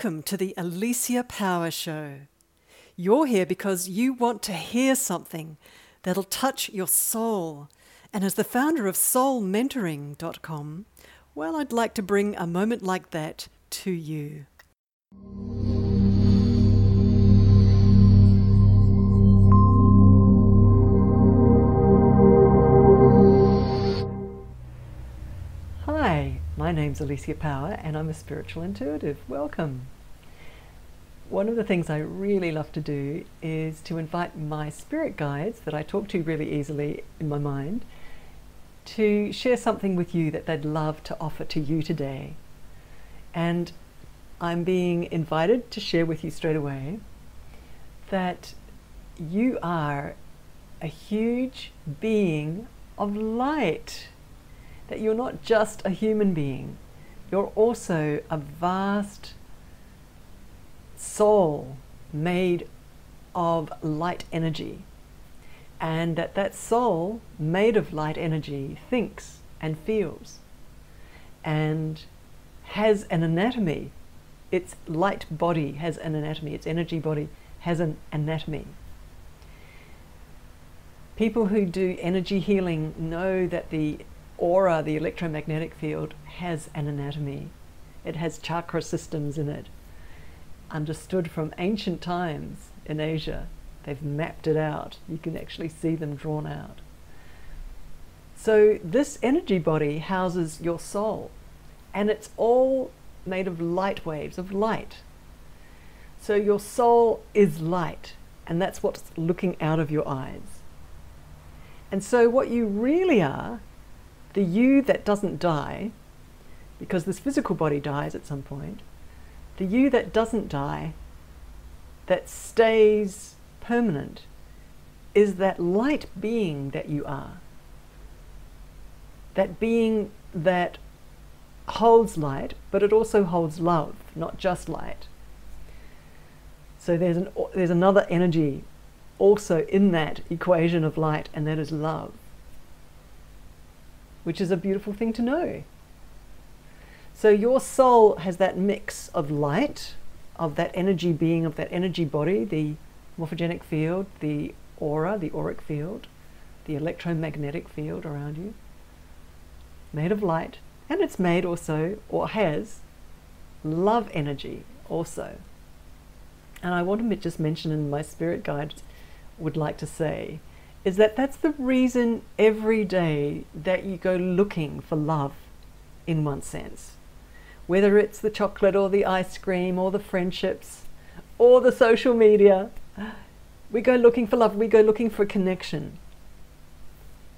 Welcome to the Alicia Power Show. You're here because you want to hear something that'll touch your soul. And as the founder of soulmentoring.com, well, I'd like to bring a moment like that to you. My name's Alicia Power and I'm a spiritual intuitive. Welcome. One of the things I really love to do is to invite my spirit guides that I talk to really easily in my mind to share something with you that they'd love to offer to you today. And I'm being invited to share with you straight away that you are a huge being of light that you're not just a human being, you're also a vast soul made of light energy. And that that soul made of light energy thinks and feels and has an anatomy. Its light body has an anatomy, its energy body has an anatomy. People who do energy healing know that the aura, the electromagnetic field, has an anatomy. It has chakra systems in it. Understood from ancient times in Asia, they've mapped it out. You can actually see them drawn out. So, this energy body houses your soul, and it's all made of light waves, of light. So, your soul is light, and that's what's looking out of your eyes. And so, what you really are the you that doesn't die, because this physical body dies at some point, the you that doesn't die, that stays permanent, is that light being that you are. That being that holds light, but it also holds love, not just light. So there's, an, there's another energy also in that equation of light, and that is love which is a beautiful thing to know. So your soul has that mix of light, of that energy being, of that energy body, the morphogenic field, the aura, the auric field, the electromagnetic field around you, made of light, and it's made also, or has, love energy also. And I want to just mention in my spirit guide, would like to say, is that that's the reason every day that you go looking for love in one sense. Whether it's the chocolate or the ice cream or the friendships or the social media, we go looking for love, we go looking for connection.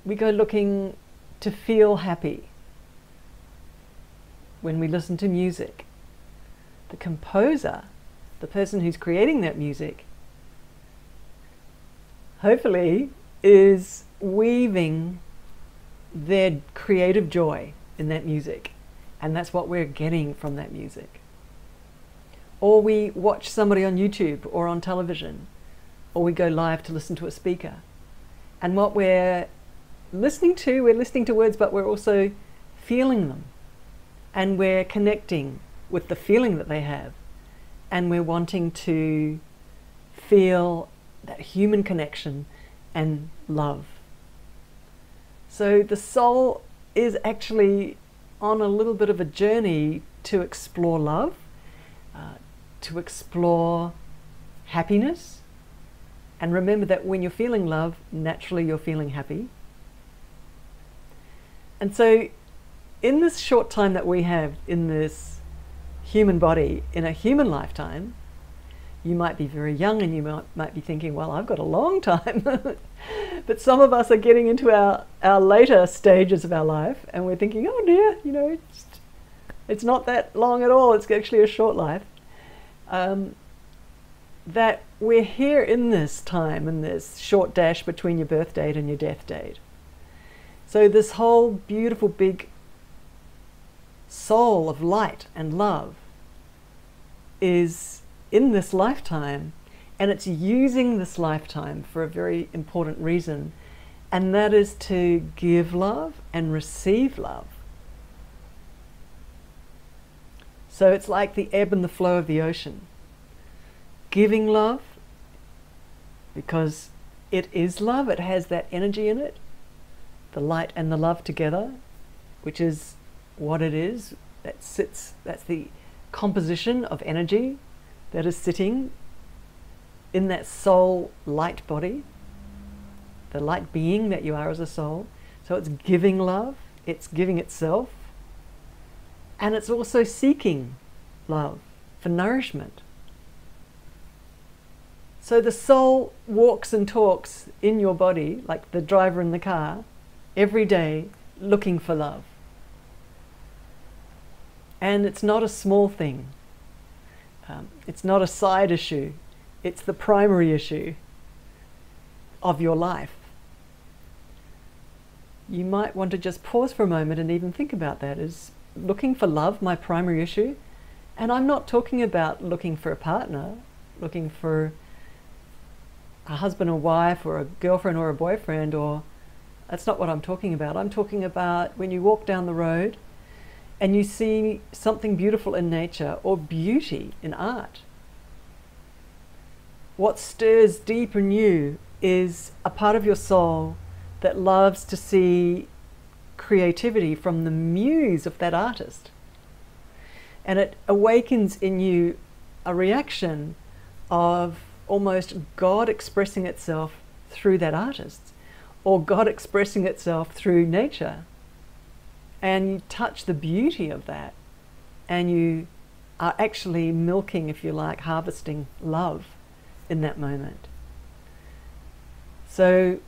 We go looking to feel happy. When we listen to music, the composer, the person who's creating that music, hopefully is weaving their creative joy in that music. And that's what we're getting from that music. Or we watch somebody on YouTube or on television, or we go live to listen to a speaker. And what we're listening to, we're listening to words, but we're also feeling them. And we're connecting with the feeling that they have. And we're wanting to feel that human connection and love. So the soul is actually on a little bit of a journey to explore love, uh, to explore happiness. And remember that when you're feeling love, naturally you're feeling happy. And so, in this short time that we have in this human body, in a human lifetime, you might be very young and you might, might be thinking, well, I've got a long time. but some of us are getting into our, our later stages of our life and we're thinking, oh dear, you know, it's, it's not that long at all. It's actually a short life. Um, that we're here in this time, in this short dash between your birth date and your death date. So, this whole beautiful big soul of light and love is in this lifetime. And it's using this lifetime for a very important reason, and that is to give love and receive love. So it's like the ebb and the flow of the ocean. Giving love, because it is love, it has that energy in it, the light and the love together, which is what it is. That sits, that's the composition of energy that is sitting in that soul light body, the light being that you are as a soul. So it's giving love, it's giving itself, and it's also seeking love for nourishment. So the soul walks and talks in your body, like the driver in the car, every day looking for love. And it's not a small thing. Um, it's not a side issue. It's the primary issue of your life. You might want to just pause for a moment and even think about that. Is looking for love my primary issue? And I'm not talking about looking for a partner, looking for a husband or wife or a girlfriend or a boyfriend or that's not what I'm talking about. I'm talking about when you walk down the road and you see something beautiful in nature or beauty in art. What stirs deep in you is a part of your soul that loves to see creativity from the muse of that artist. And it awakens in you a reaction of almost God expressing itself through that artist or God expressing itself through nature. And you touch the beauty of that and you are actually milking, if you like, harvesting love in that moment. So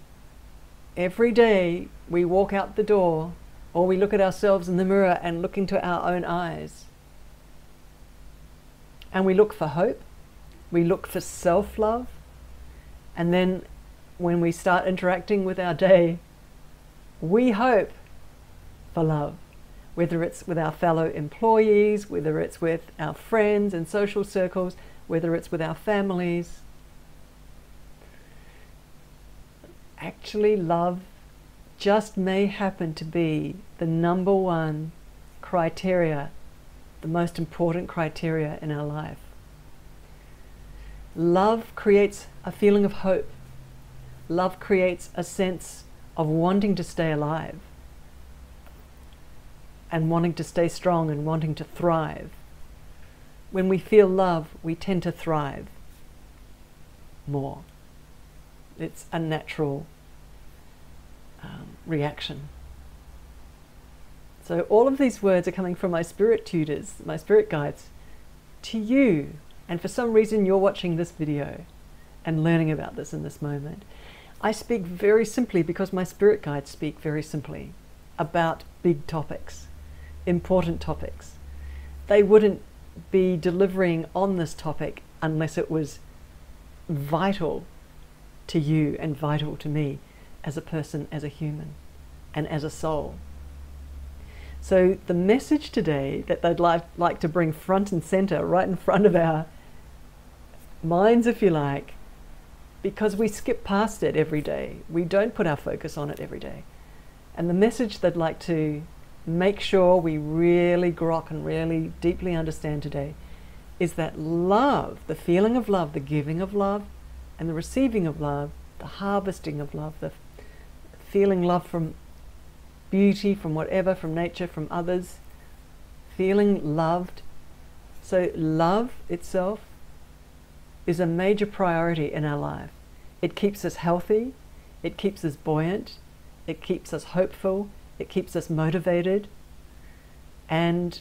every day we walk out the door or we look at ourselves in the mirror and look into our own eyes. And we look for hope, we look for self love, and then when we start interacting with our day, we hope for love, whether it's with our fellow employees, whether it's with our friends and social circles, whether it's with our families. Actually, love just may happen to be the number one criteria, the most important criteria in our life. Love creates a feeling of hope. Love creates a sense of wanting to stay alive and wanting to stay strong and wanting to thrive. When we feel love, we tend to thrive more. It's a natural um, reaction. So, all of these words are coming from my spirit tutors, my spirit guides, to you. And for some reason, you're watching this video and learning about this in this moment. I speak very simply because my spirit guides speak very simply about big topics, important topics. They wouldn't be delivering on this topic unless it was vital to you and vital to me as a person, as a human, and as a soul. So, the message today that they'd like, like to bring front and center, right in front of our minds, if you like, because we skip past it every day. We don't put our focus on it every day. And the message they'd like to make sure we really grok and really deeply understand today is that love, the feeling of love, the giving of love, and the receiving of love, the harvesting of love, the feeling love from beauty, from whatever, from nature, from others, feeling loved. So, love itself is a major priority in our life. It keeps us healthy, it keeps us buoyant, it keeps us hopeful, it keeps us motivated, and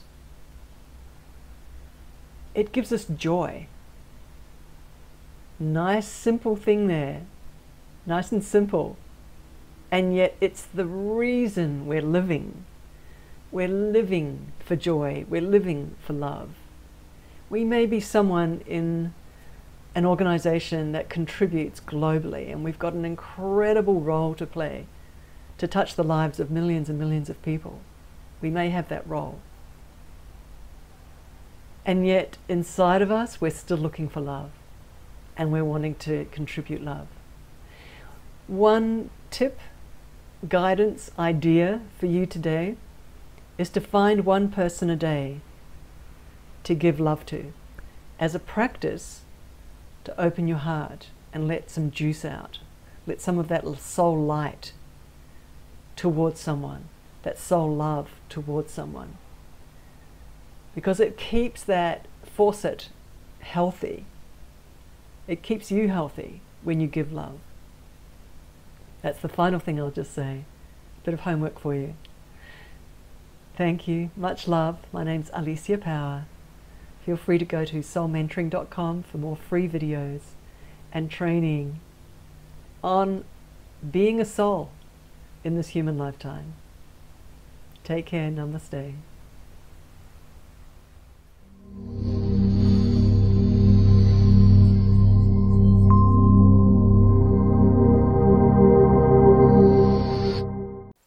it gives us joy. Nice, simple thing there. Nice and simple. And yet it's the reason we're living. We're living for joy. We're living for love. We may be someone in an organization that contributes globally, and we've got an incredible role to play to touch the lives of millions and millions of people. We may have that role. And yet, inside of us, we're still looking for love and we're wanting to contribute love. One tip guidance idea for you today is to find one person a day to give love to, as a practice to open your heart and let some juice out, let some of that soul light towards someone, that soul love towards someone. Because it keeps that faucet healthy. It keeps you healthy when you give love. That's the final thing I'll just say. Bit of homework for you. Thank you. Much love. My name's Alicia Power. Feel free to go to soulmentoring.com for more free videos and training on being a soul in this human lifetime. Take care. Namaste.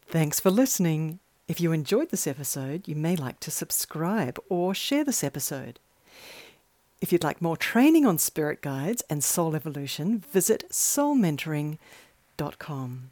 Thanks for listening. If you enjoyed this episode, you may like to subscribe or share this episode. If you'd like more training on spirit guides and soul evolution, visit soulmentoring.com.